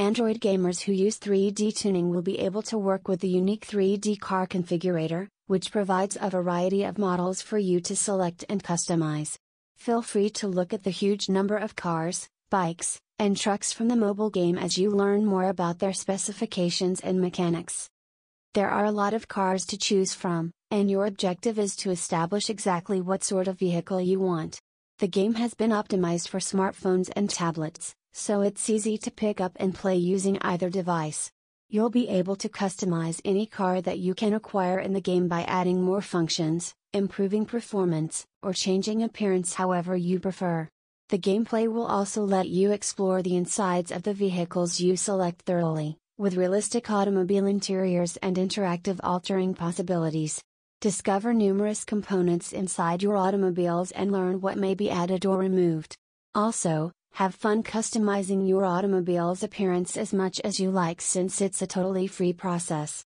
Android gamers who use 3D tuning will be able to work with the unique 3D car configurator, which provides a variety of models for you to select and customize. Feel free to look at the huge number of cars, bikes, and trucks from the mobile game as you learn more about their specifications and mechanics. There are a lot of cars to choose from, and your objective is to establish exactly what sort of vehicle you want. The game has been optimized for smartphones and tablets, so it's easy to pick up and play using either device. You'll be able to customize any car that you can acquire in the game by adding more functions, improving performance, or changing appearance however you prefer. The gameplay will also let you explore the insides of the vehicles you select thoroughly, with realistic automobile interiors and interactive altering possibilities. Discover numerous components inside your automobiles and learn what may be added or removed. Also, have fun customizing your automobile's appearance as much as you like since it's a totally free process.